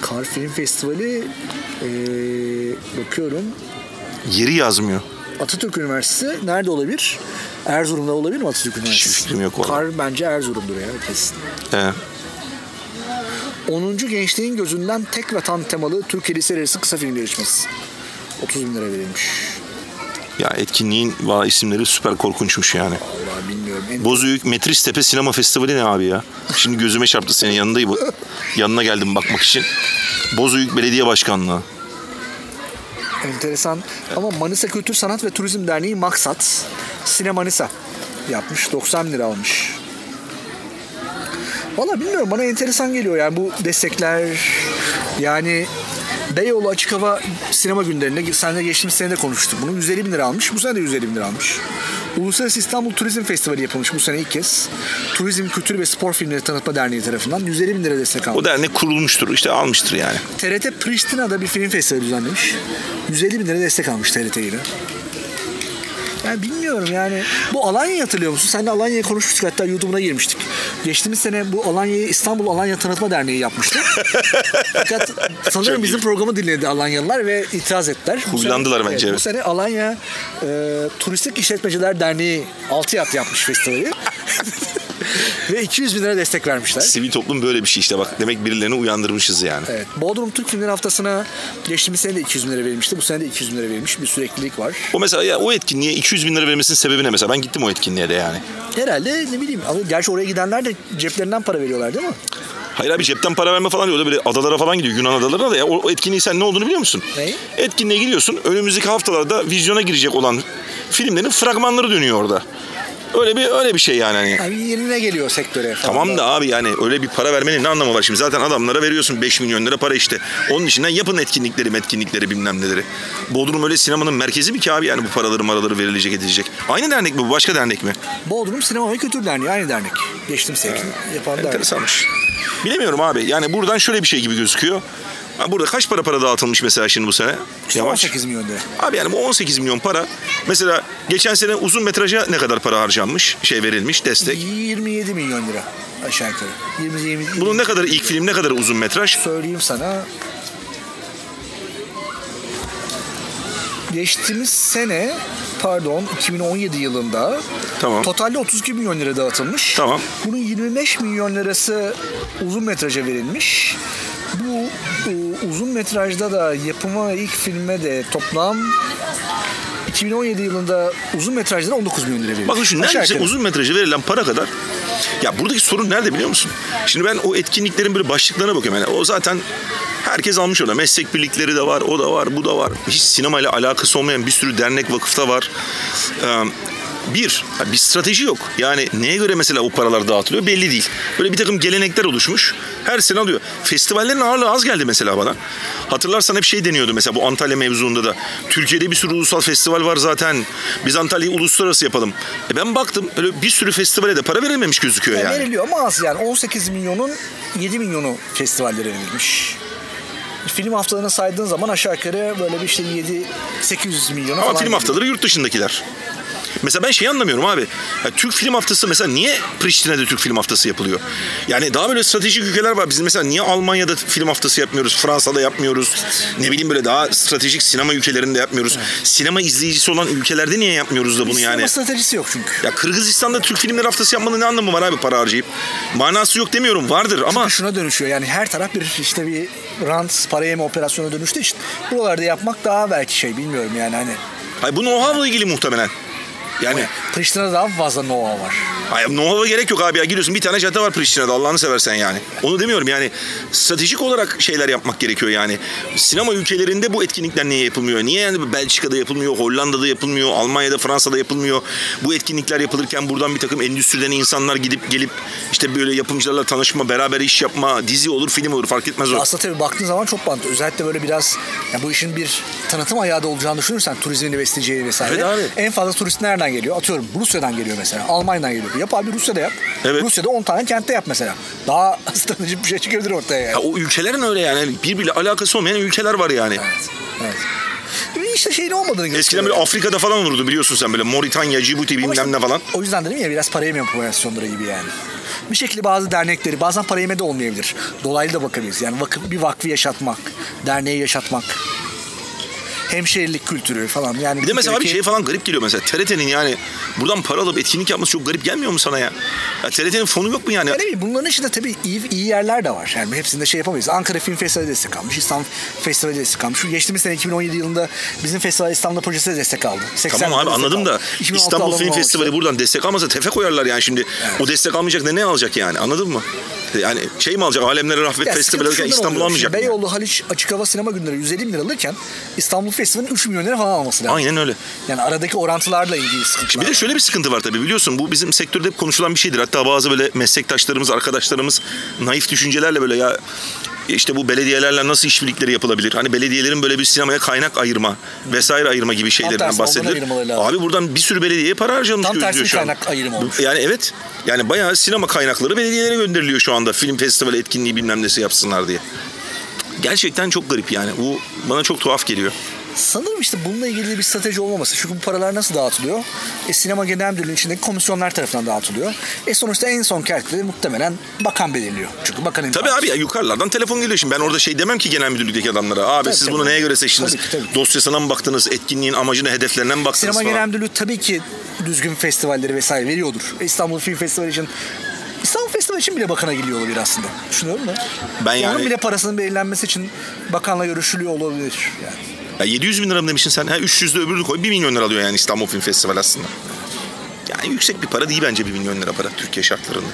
Kar Film Festivali eee, bakıyorum Yeri yazmıyor. Atatürk Üniversitesi nerede olabilir? Erzurum'da olabilir mi Atatürk Üniversitesi? fikrim yok vallahi. Kar bence Erzurum'dur ya kesin. He. 10. Gençliğin Gözünden Tek Vatan temalı Türkiye Liseleri Arası Kısa Film Yarışması. 30 bin lira verilmiş. Ya etkinliğin valla isimleri süper korkunçmuş yani. Vallahi bilmiyorum. En Bozüyük Metristepe Sinema Festivali ne abi ya? Şimdi gözüme çarptı senin yanındayım. Yanına geldim bakmak için. Bozüyük Belediye Başkanlığı. Enteresan. Ama Manisa Kültür Sanat ve Turizm Derneği Maksat Sine Manisa yapmış. 90 lira almış. Valla bilmiyorum bana enteresan geliyor yani bu destekler yani Beyoğlu Açık Hava Sinema Günlerinde seninle geçtiğimiz sene de konuştuk bunu. 150 bin lira almış. Bu sene de 150 bin lira almış. Uluslararası İstanbul Turizm Festivali yapılmış bu sene ilk kez. Turizm, Kültür ve Spor Filmleri Tanıtma Derneği tarafından 150 bin lira destek aldı. O dernek kurulmuştur işte almıştır yani. TRT Pristina'da bir film festivali düzenlemiş. 150 bin lira destek almış TRT ile. Yani bilmiyorum yani. Bu Alanya'yı hatırlıyor musun? Seninle Alanya'ya konuşmuştuk hatta YouTube'una girmiştik. Geçtiğimiz sene bu Alanya'yı İstanbul Alanya Tanıtma Derneği yapmıştı. Fakat sanırım Çok bizim programı dinledi Alanyalılar ve itiraz ettiler. Bu Huylandılar bence, Bu evet. sene Alanya e, Turistik İşletmeciler Derneği altı yat yapmış festivali. ve 200 bin lira destek vermişler. Sivil toplum böyle bir şey işte bak demek birilerini uyandırmışız yani. Evet. Bodrum Türk Filmleri Haftası'na geçtiğimiz sene de 200 bin lira verilmişti. Bu sene de 200 bin lira verilmiş. Bir süreklilik var. O mesela ya o etkinliğe 200 bin lira vermesinin sebebi ne mesela? Ben gittim o etkinliğe de yani. Herhalde ne bileyim. Ama gerçi oraya gidenler de ceplerinden para veriyorlar değil mi? Hayır abi cepten para verme falan diyor. O da böyle adalara falan gidiyor. Yunan adalarına da ya. O, o etkinliği sen ne olduğunu biliyor musun? Ne? Etkinliğe gidiyorsun. Önümüzdeki haftalarda vizyona girecek olan filmlerin fragmanları dönüyor orada. Öyle bir öyle bir şey yani. hani. Yani yerine geliyor sektöre. falan Tamam da abi yani öyle bir para vermenin ne anlamı var şimdi? Zaten adamlara veriyorsun 5 milyon lira para işte. Onun içinden yapın etkinlikleri, etkinlikleri bilmem neleri. Bodrum öyle sinemanın merkezi mi ki abi yani bu paraları maraları verilecek edilecek. Aynı dernek mi bu? Başka dernek mi? Bodrum Sinema ve Kültür Derneği aynı dernek. Geçtim sene yapan dernek. Enteresanmış. Bilemiyorum abi. Yani buradan şöyle bir şey gibi gözüküyor. Ha, Burada kaç para para dağıtılmış mesela şimdi bu sene? İşte 18 milyon lira. Abi yani bu 18 milyon para. Mesela geçen sene uzun metraja ne kadar para harcanmış? Şey verilmiş destek. 27 milyon lira aşağı yukarı. 20, 20, Bunun ne kadar ilk film ne kadar uzun metraj? söyleyeyim sana. Geçtiğimiz sene pardon 2017 yılında Tamam. totalde 32 milyon lira dağıtılmış. Tamam. Bunun 25 milyon lirası uzun metraja verilmiş. Uzun metrajda da yapıma ilk filme de toplam 2017 yılında uzun metrajda da 19 milyon lira verilmiş. Bakın şu neredeyse uzun metrajı verilen para kadar. Ya buradaki sorun nerede biliyor musun? Şimdi ben o etkinliklerin böyle başlıklarına bakıyorum. Yani o zaten herkes almış orada. Meslek birlikleri de var, o da var, bu da var. Hiç sinemayla alakası olmayan bir sürü dernek, vakıfta var. Bir, bir strateji yok. Yani neye göre mesela o paralar dağıtılıyor belli değil. Böyle bir takım gelenekler oluşmuş. Her sene alıyor. Festivallerin ağırlığı az geldi mesela bana. Hatırlarsan hep şey deniyordu mesela bu Antalya mevzuunda da. Türkiye'de bir sürü ulusal festival var zaten. Biz Antalya'yı uluslararası yapalım. E ben baktım öyle bir sürü festivale de para verilmemiş gözüküyor Yani yani. Veriliyor ama az yani. 18 milyonun 7 milyonu festivallere verilmiş. Film haftalarını saydığın zaman aşağı yukarı böyle bir işte 7-800 milyona Ama falan. film haftaları yurt dışındakiler. Mesela ben şeyi anlamıyorum abi. Ya Türk Film Haftası mesela niye Priştine'de Türk Film Haftası yapılıyor? Yani daha böyle stratejik ülkeler var. Biz mesela niye Almanya'da film haftası yapmıyoruz? Fransa'da yapmıyoruz. Ne bileyim böyle daha stratejik sinema ülkelerinde yapmıyoruz. Sinema izleyicisi olan ülkelerde niye yapmıyoruz da bunu Sinema yani? stratejisi yok çünkü. Ya Kırgızistan'da Türk Filmler Haftası yapmanın ne anlamı var abi para harcayıp? Manası yok demiyorum vardır ama Şuna dönüşüyor yani her taraf bir işte bir rant para yeme operasyona dönüştüğü için buralarda yapmak daha belki şey bilmiyorum yani hani. Hayır, bu know-how'la ilgili muhtemelen. Yani Priştine'de daha fazla know-how var. Hayır, know-how'a gerek yok abi ya. Giriyorsun bir tane cadde var Priştine'de Allah'ını seversen yani. Onu demiyorum yani. Stratejik olarak şeyler yapmak gerekiyor yani. Sinema ülkelerinde bu etkinlikler niye yapılmıyor? Niye yani Belçika'da yapılmıyor, Hollanda'da yapılmıyor, Almanya'da, Fransa'da yapılmıyor? Bu etkinlikler yapılırken buradan bir takım endüstriden insanlar gidip gelip işte böyle yapımcılarla tanışma, beraber iş yapma, dizi olur, film olur fark etmez o. Aslında tabii baktığın zaman çok mantıklı. Özellikle böyle biraz ya bu işin bir tanıtım ayağı da olacağını düşünürsen turizmini besleyeceği vesaire. Evet abi. En fazla turist nereden geliyor? Atıyorum Rusya'dan geliyor mesela. Almanya'dan geliyor. Yap abi Rusya'da yap. Evet. Rusya'da 10 tane kentte yap mesela. Daha stratejik bir şey çıkabilir ortaya yani. Ya o ülkelerin öyle yani birbiriyle alakası olmayan ülkeler var yani. Evet. evet. İşte şeyin olmadığını Eskiden gösteriyor. böyle Afrika'da falan olurdu biliyorsun sen böyle Moritanya, Cibuti Ama işte bilmem ne falan. O yüzden dedim ya biraz para yeme operasyonları gibi yani. Bir şekilde bazı dernekleri bazen para yeme de olmayabilir. Dolaylı da bakabiliriz. Yani vakıf, bir vakfı yaşatmak, derneği yaşatmak. Hemşehrilik kültürü falan. Yani Bir de mesela abi ülkedeki- şey falan garip geliyor mesela. TRT'nin yani buradan para alıp etkinlik yapması çok garip gelmiyor mu sana ya? ya TRT'nin fonu yok mu yani? Ya ne bileyim, bunların içinde tabii iyi, iyi yerler de var. Yani hepsinde şey yapamayız. Ankara Film Festivali destek almış. İstanbul Festivali destek almış. Şu geçtiğimiz sene 2017 yılında bizim festival İstanbul'da projesi de destek aldı. 80 Tamam abi anladım da aldı. 2016 İstanbul Film. Festivali buradan destek almasa tefe koyarlar yani şimdi. Evet. O destek almayacak da ne alacak yani anladın mı? Yani şey mi alacak Alemlere Rahmet Festivali alırken İstanbul almayacak? Beyoğlu Haliç Açık Hava Sinema Günleri 150 bin lira alırken İstanbul festivalin 3 milyon lira falan alması lazım. Aynen öyle. Yani aradaki orantılarla ilgili sıkıntılar Bir de şöyle bir sıkıntı var tabii biliyorsun bu bizim sektörde hep konuşulan bir şeydir. Hatta bazı böyle meslektaşlarımız, arkadaşlarımız naif düşüncelerle böyle ya işte bu belediyelerle nasıl işbirlikleri yapılabilir? Hani belediyelerin böyle bir sinemaya kaynak ayırma vesaire ayırma gibi şeylerden bahsedilir. Abi buradan bir sürü belediyeye para harcanmış Tam tersi şu an. kaynak ayrımı olmuş. Yani evet. Yani bayağı sinema kaynakları belediyelere gönderiliyor şu anda. Film festivali etkinliği bilmem nesi yapsınlar diye. Gerçekten çok garip yani. Bu bana çok tuhaf geliyor. Sanırım işte bununla ilgili bir strateji olmaması. Çünkü bu paralar nasıl dağıtılıyor? E, sinema genel müdürlüğünün içindeki komisyonlar tarafından dağıtılıyor. E sonuçta en son kertleri muhtemelen bakan belirliyor. Çünkü bakan Tabii abi ya yukarılardan telefon geliyor şimdi. Ben orada şey demem ki genel müdürlükteki adamlara. Abi Tabii, siz tabii. bunu neye göre seçtiniz? Tabii tabii. Dosyasına mı baktınız? Etkinliğin amacına, hedeflerine mi baktınız Sinema falan? genel müdürlüğü tabii ki düzgün festivalleri vesaire veriyordur. E, İstanbul Film Festivali için İstanbul Festivali için bile bakana gidiyor olabilir aslında. Düşünüyorum da. Ben Onun yani- bile parasının belirlenmesi için bakanla görüşülüyor olabilir. Yani. Ya 700 bin lira mı demişsin sen? Ha, 300 de öbürünü koy. 1 milyon lira alıyor yani İstanbul Film Festivali aslında. Yani yüksek bir para değil bence 1 milyon lira para Türkiye şartlarında.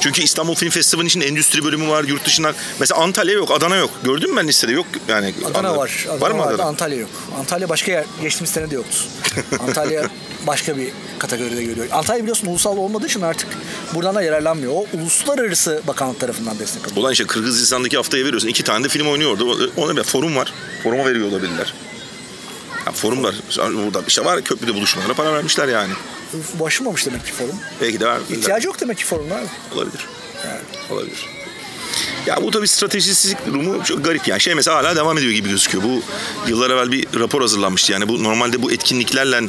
Çünkü İstanbul Film Festivali'nin içinde endüstri bölümü var, yurt dışından. Mesela Antalya yok, Adana yok. Gördün mü ben listede? Yok yani. Adana var. Adana var mı Adana? Antalya yok. Antalya başka yer. Geçtiğimiz sene de yoktu. Antalya başka bir kategoride görüyor. Antalya biliyorsun ulusal olmadığı için artık buradan da yararlanmıyor. O uluslararası bakanlık tarafından destek alıyor. Ulan işte Kırgızistan'daki haftaya veriyorsun. İki tane de film oynuyor orada. Ona bir forum var. Foruma veriyor olabilirler. Ya forumlar. Burada işte var köprüde buluşmalara para vermişler yani. Başlamamış demek ki forum. Belki de var. İhtiyacı yok demek ki forumlar. Olabilir. Olabilir. Ya bu tabii stratejisizlik durumu çok garip yani. Şey mesela hala devam ediyor gibi gözüküyor. Bu yıllar evvel bir rapor hazırlanmıştı. Yani bu normalde bu etkinliklerle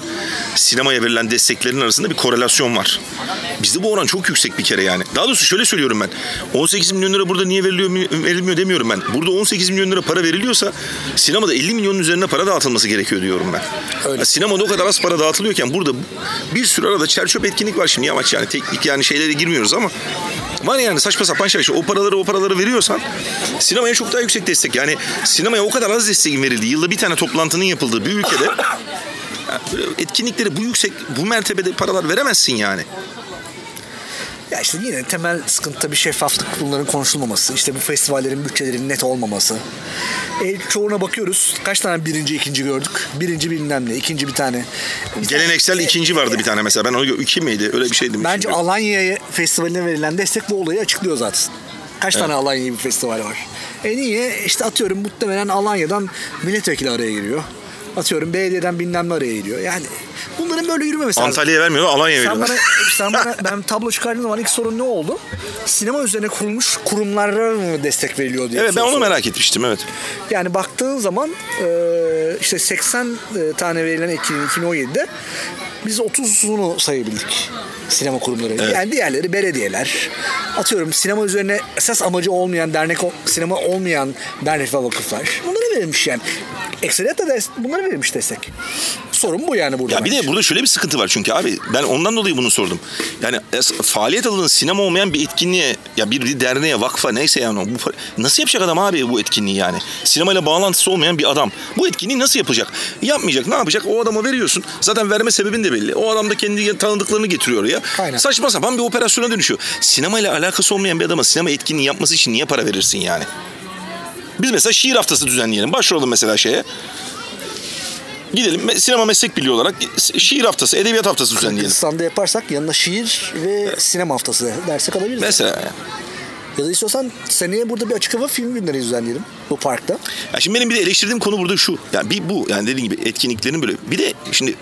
sinemaya verilen desteklerin arasında bir korelasyon var. Bizde bu oran çok yüksek bir kere yani. Daha doğrusu şöyle söylüyorum ben. 18 milyon lira burada niye veriliyor verilmiyor demiyorum ben. Burada 18 milyon lira para veriliyorsa sinemada 50 milyonun üzerine para dağıtılması gerekiyor diyorum ben. Öyle. Ya sinemada o kadar az para dağıtılıyorken burada bir sürü arada çerçöp etkinlik var şimdi yamaç yani teknik yani şeylere girmiyoruz ama var yani saçma sapan şey. O paraları o paraları veriyorsan sinemaya çok daha yüksek destek. Yani sinemaya o kadar az desteğin verildiği, yılda bir tane toplantının yapıldığı bir ülkede etkinliklere bu yüksek, bu mertebede paralar veremezsin yani. Ya işte yine temel sıkıntı tabii şeffaflık bunların konuşulmaması. İşte bu festivallerin bütçelerinin net olmaması. E, çoğuna bakıyoruz. Kaç tane birinci, ikinci gördük? Birinci bilmem ne, ikinci bir tane. Geleneksel ikinci vardı bir tane mesela. Ben onu iki miydi? Öyle bir şeydi. Bence Alanya Festivali'ne verilen destek bu olayı açıklıyor zaten. Kaç tane Alanya bir festival var? E niye? İşte atıyorum muhtemelen Alanya'dan milletvekili araya giriyor. Atıyorum belediyeden bilmem ne araya giriyor. Yani bunların böyle yürümemesi lazım. Antalya'ya vermiyorlar, Alanya'ya Sen veriyorlar. bana, sen bana ben tablo çıkardığım zaman ilk sorun ne oldu? Sinema üzerine kurulmuş kurumlara mı destek veriliyor diye. Evet ben onu merak etmiştim evet. Yani baktığın zaman e, işte 80 tane verilen etkinliğin 2017'de biz 30'unu sayabildik sinema kurumları. Evet. Yani diğerleri belediyeler. Atıyorum sinema üzerine esas amacı olmayan dernek, sinema olmayan dernek ve vakıflar. Bunlara verilmiş yani. Ekseriyetle de bunlara verilmiş destek. Sorun bu yani burada. Ya bir de burada şöyle bir sıkıntı var çünkü abi ben ondan dolayı bunu sordum. Yani faaliyet alanı sinema olmayan bir etkinliğe ya bir, derneğe vakfa neyse yani bu, nasıl yapacak adam abi bu etkinliği yani? Sinemayla bağlantısı olmayan bir adam bu etkinliği nasıl yapacak? Yapmayacak ne yapacak? O adama veriyorsun. Zaten verme sebebin de belli. O adam da kendi tanıdıklarını getiriyor oraya. Aynen. Saçma sapan bir operasyona dönüşüyor. Sinemayla alakası olmayan bir adama sinema etkinliği yapması için niye para verirsin yani? Biz mesela şiir haftası düzenleyelim. Başvuralım mesela şeye. Gidelim sinema meslek birliği olarak şiir haftası, edebiyat haftası düzenleyelim. Kırgızistan'da yaparsak yanına şiir ve sinema haftası dersek alabiliriz. Mesela yani. Ya da istiyorsan seneye burada bir açık hava film günleri düzenleyelim bu parkta. Ya şimdi benim bir de eleştirdiğim konu burada şu. Yani bir bu yani dediğim gibi etkinliklerin böyle bir de şimdi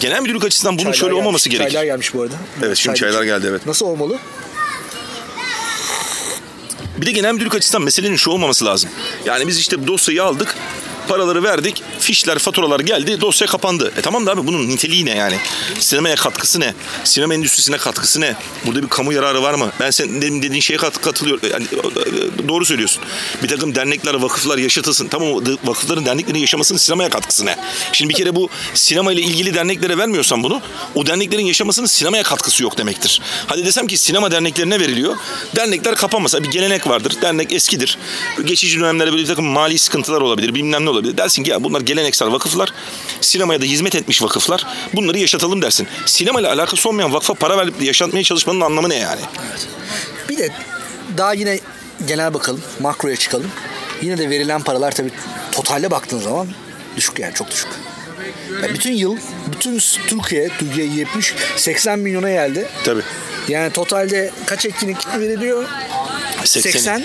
genel müdürlük açısından bunun Çaylar şöyle gelmiş. olmaması gerekir. Çaylar gelmiş bu arada. Evet, şimdi çaylar geldi, evet. Nasıl olmalı? Bir de genel müdürlük açısından meselenin şu olmaması lazım. Yani biz işte dosyayı aldık, paraları verdik, fişler, faturalar geldi, dosya kapandı. E tamam da abi bunun niteliği ne yani? Sinemaya katkısı ne? Sinema endüstrisine katkısı ne? Burada bir kamu yararı var mı? Ben demin dediğin şeye kat, katılıyorum. Yani, e, doğru söylüyorsun. Bir takım dernekler, vakıflar yaşatılsın. Tamam vakıfların, derneklerin yaşamasının sinemaya katkısı ne? Şimdi bir kere bu sinema ile ilgili derneklere vermiyorsan bunu, o derneklerin yaşamasının sinemaya katkısı yok demektir. Hadi desem ki sinema derneklerine veriliyor. Dernekler kapanmasa bir gelenek vardır. Dernek eskidir. Geçici dönemlerde böyle bir takım mali sıkıntılar olabilir, bilmem ne olabilir. Dersin ki ya bunlar geleneksel vakıflar. Sinemaya da hizmet etmiş vakıflar. Bunları yaşatalım dersin. Sinema ile alakası olmayan vakfa para verip yaşatmaya çalışmanın anlamı ne yani? Bir de daha yine genel bakalım, makroya çıkalım. Yine de verilen paralar tabii totalde baktığın zaman düşük yani çok düşük. Yani bütün yıl bütün Türkiye, Türkiye 70 80 milyona geldi. Tabii. Yani totalde kaç etkinlik veriliyor? 80. 80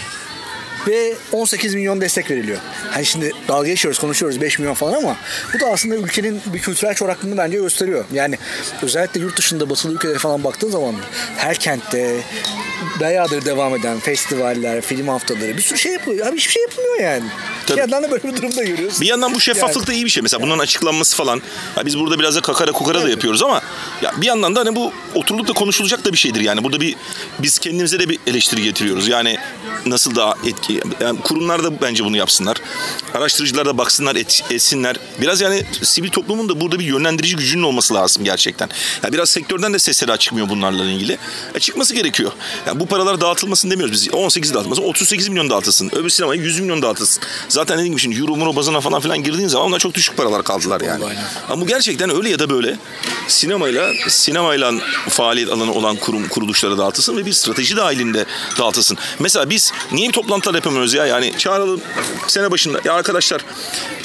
ve 18 milyon destek veriliyor. Hani şimdi dalga geçiyoruz, konuşuyoruz 5 milyon falan ama bu da aslında ülkenin bir kültürel çoraklığını bence gösteriyor. Yani özellikle yurt dışında batılı ülkelere falan baktığın zaman her kentte bayağıdır devam eden festivaller, film haftaları bir sürü şey yapılıyor. Abi hiçbir şey yapılmıyor yani. Tabii. Bir yandan da böyle bir durumda görüyoruz. Bir yandan bu şeffaflık da iyi bir şey. Mesela bunların açıklanması falan. Ya biz burada biraz da kakara kukara da yapıyoruz ama ya bir yandan da hani bu oturulup da konuşulacak da bir şeydir yani. Burada bir biz kendimize de bir eleştiri getiriyoruz. Yani nasıl daha etki yani kurumlar da bence bunu yapsınlar. Araştırıcılar da baksınlar, et, etsinler. Biraz yani sivil toplumun da burada bir yönlendirici gücünün olması lazım gerçekten. Ya biraz sektörden de sesleri açıkmıyor bunlarla ilgili. E çıkması gerekiyor. Ya bu paralar dağıtılmasın demiyoruz biz. 18 dağıtılmasın, 38 milyon dağıtılsın. Öbür sinemaya 100 milyon dağıtılsın. Zaten dediğim gibi şimdi euro muro bazına falan filan girdiğin zaman onlar çok düşük paralar kaldılar yani. Ama bu gerçekten öyle ya da böyle sinemayla sinemayla faaliyet alanı olan kurum kuruluşlara dağıtılsın ve bir strateji dahilinde dağıtılsın. Mesela biz niye bir toplantılar yapamıyoruz ya? Yani çağıralım sene başında. Ya arkadaşlar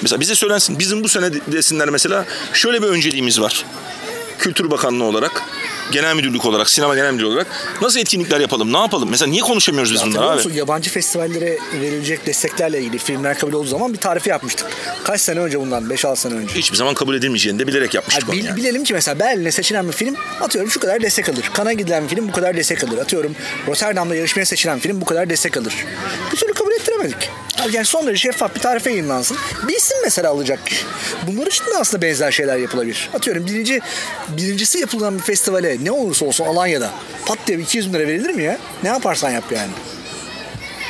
mesela bize söylensin. Bizim bu sene desinler mesela şöyle bir önceliğimiz var. Kültür Bakanlığı olarak genel müdürlük olarak, sinema genel müdürlüğü olarak nasıl etkinlikler yapalım, ne yapalım? Mesela niye konuşamıyoruz biz bunları abi? Yabancı festivallere verilecek desteklerle ilgili filmler kabul olduğu zaman bir tarifi yapmıştık. Kaç sene önce bundan? 5-6 sene önce. Hiçbir zaman kabul edilmeyeceğini de bilerek yapmıştık onu bil- yani. Bilelim ki mesela Berlin'e seçilen bir film atıyorum şu kadar destek alır. Kana gidilen bir film bu kadar destek alır. Atıyorum Rotterdam'da yarışmaya seçilen film bu kadar destek alır. Bir türlü kabul ettiremedik. Yani son derece şeffaf bir tarife yayınlansın. Bilsin mesela alacak. Bunlar için de aslında benzer şeyler yapılabilir. Atıyorum birinci, birincisi yapılan bir festivale ne olursa olsun Alanya'da pat diye bir 200 bin lira verilir mi ya? Ne yaparsan yap yani.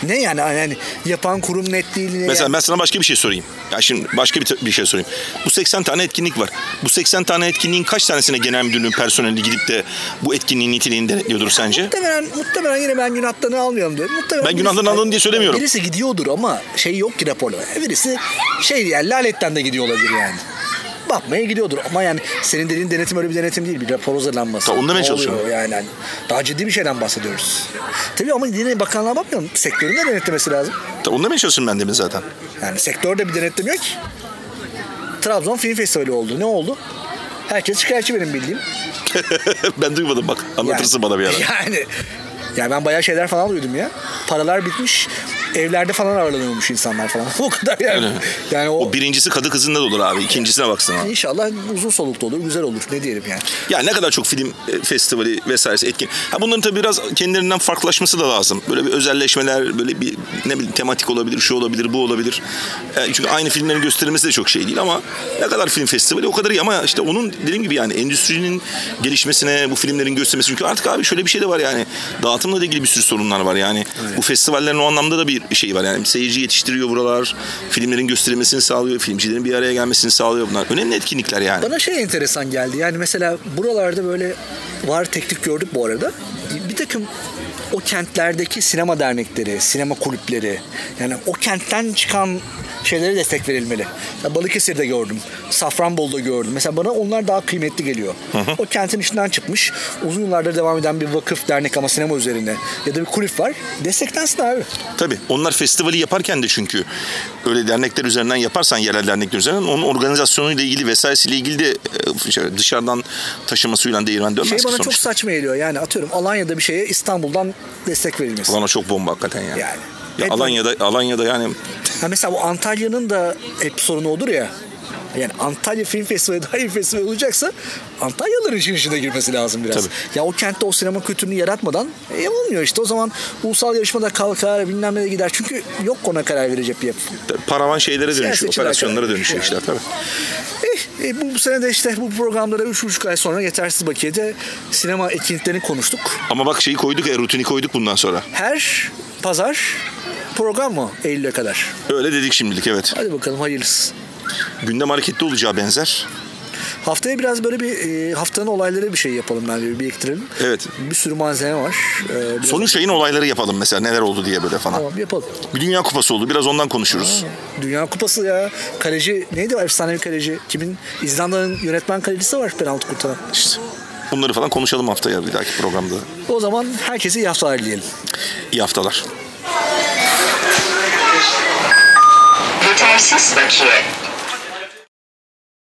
Ne yani yani yapan kurum net değil. ne Mesela yani? ben sana başka bir şey sorayım. Ya şimdi başka bir, bir şey sorayım. Bu 80 tane etkinlik var. Bu 80 tane etkinliğin kaç tanesine genel müdürlüğün personeli gidip de bu etkinliğin niteliğini denetliyordur sence? Muhtemelen, muhtemelen yine ben günahlarını almıyorum diyorum. Muhtemelen Ben günahlarını alın diye söylemiyorum. Birisi gidiyordur ama şey yok ki raporda. Birisi şey yani laletten de gidiyor olabilir yani. Bakmaya gidiyordur ama yani senin dediğin denetim öyle bir denetim değil. Bir rapor hazırlanması. Ta onu demeye Ne çalışıyorum. Yani, yani daha ciddi bir şeyden bahsediyoruz. Tabii ama yine bakanlığa bakmıyorum. Sektörün de denetlemesi lazım. Ta Onu demeye çalışıyorum ben demin zaten. Yani sektör de bir denetlemiyor ki. Trabzon Film Festivali oldu. Ne oldu? Herkes şikayetçi benim bildiğim. ben duymadım bak. Anlatırsın bana bir ara. Yani yani ben bayağı şeyler falan duydum ya. Paralar bitmiş. Evlerde falan ağırlanıyormuş insanlar falan. o kadar yani. Öyle. Yani o, O birincisi kadı kızında da olur abi. İkincisine baksana. inşallah uzun soluklu olur, güzel olur. Ne diyelim yani. Ya ne kadar çok film e, festivali vesairesi etkin. Ha bunların tabii biraz kendilerinden farklılaşması da lazım. Böyle bir özelleşmeler, böyle bir ne bileyim tematik olabilir, şu olabilir, bu olabilir. E, çünkü aynı filmlerin gösterilmesi de çok şey değil ama ne kadar film festivali o kadar iyi ama işte onun dediğim gibi yani endüstrinin gelişmesine, bu filmlerin göstermesi çünkü artık abi şöyle bir şey de var yani dağıtımla ilgili bir sürü sorunlar var yani. Bu festivallerin o anlamda da bir şey var yani seyirci yetiştiriyor buralar. Filmlerin gösterilmesini sağlıyor, filmcilerin bir araya gelmesini sağlıyor bunlar. Önemli etkinlikler yani. Bana şey enteresan geldi. Yani mesela buralarda böyle var teknik gördük bu arada. Bir takım o kentlerdeki sinema dernekleri, sinema kulüpleri yani o kentten çıkan şeylere destek verilmeli. Ya Balıkesir'de gördüm. Safranbolu'da gördüm. Mesela bana onlar daha kıymetli geliyor. O kentin içinden çıkmış. Uzun yıllardır devam eden bir vakıf, dernek ama sinema üzerine ya da bir kulüp var. Desteklensin abi. Tabii. Onlar festivali yaparken de çünkü öyle dernekler üzerinden yaparsan yerel dernekler üzerinden onun organizasyonuyla ilgili vesairesiyle ilgili de e, şöyle dışarıdan taşımasıyla değirmen dönmez Şey ki bana çok sonuçta. saçma geliyor. Yani atıyorum Alanya'da bir şeye İstanbul'dan destek verilmesi. O çok bomba hakikaten ya. Yani. Ya Evet, Alanya'da Alanya'da yani Ha mesela bu Antalya'nın da hep sorunu olur ya. Yani Antalya Film Festivali daha iyi festival olacaksa Antalyalıların işin içine girmesi lazım biraz. Tabii. Ya o kentte o sinema kültürünü yaratmadan e, olmuyor işte. O zaman ulusal yarışmada kalkar bilmem ne gider. Çünkü yok ona karar verecek bir yapı. paravan şeylere dönüşüyor, operasyonlara karar dönüşüyor veriyor. işler tabii. Eh, e, bu, bu sene de işte bu programda da 3,5 ay sonra yetersiz bakiyede sinema etkinliklerini konuştuk. Ama bak şeyi koyduk, e, rutini koyduk bundan sonra. Her pazar program mı Eylül'e kadar? Öyle dedik şimdilik evet. Hadi bakalım hayırlısı. Gündem hareketli olacağı benzer. Haftaya biraz böyle bir e, haftanın olayları bir şey yapalım bence bir biriktirelim. Evet. Bir sürü malzeme var. E, biraz- Son üç ayın olayları yapalım mesela neler oldu diye böyle falan. Tamam yapalım. Bir dünya kupası oldu biraz ondan konuşuruz. Dünya Kupası ya. Kaleci neydi o efsane bir kaleci? Kimin? İzlanda'nın yönetmen kalecisi var penaltı kurtaran. İşte bunları falan konuşalım haftaya bir dahaki programda. O zaman herkese iyi haftalar dileyelim. İyi haftalar. Yetersiz bakiye.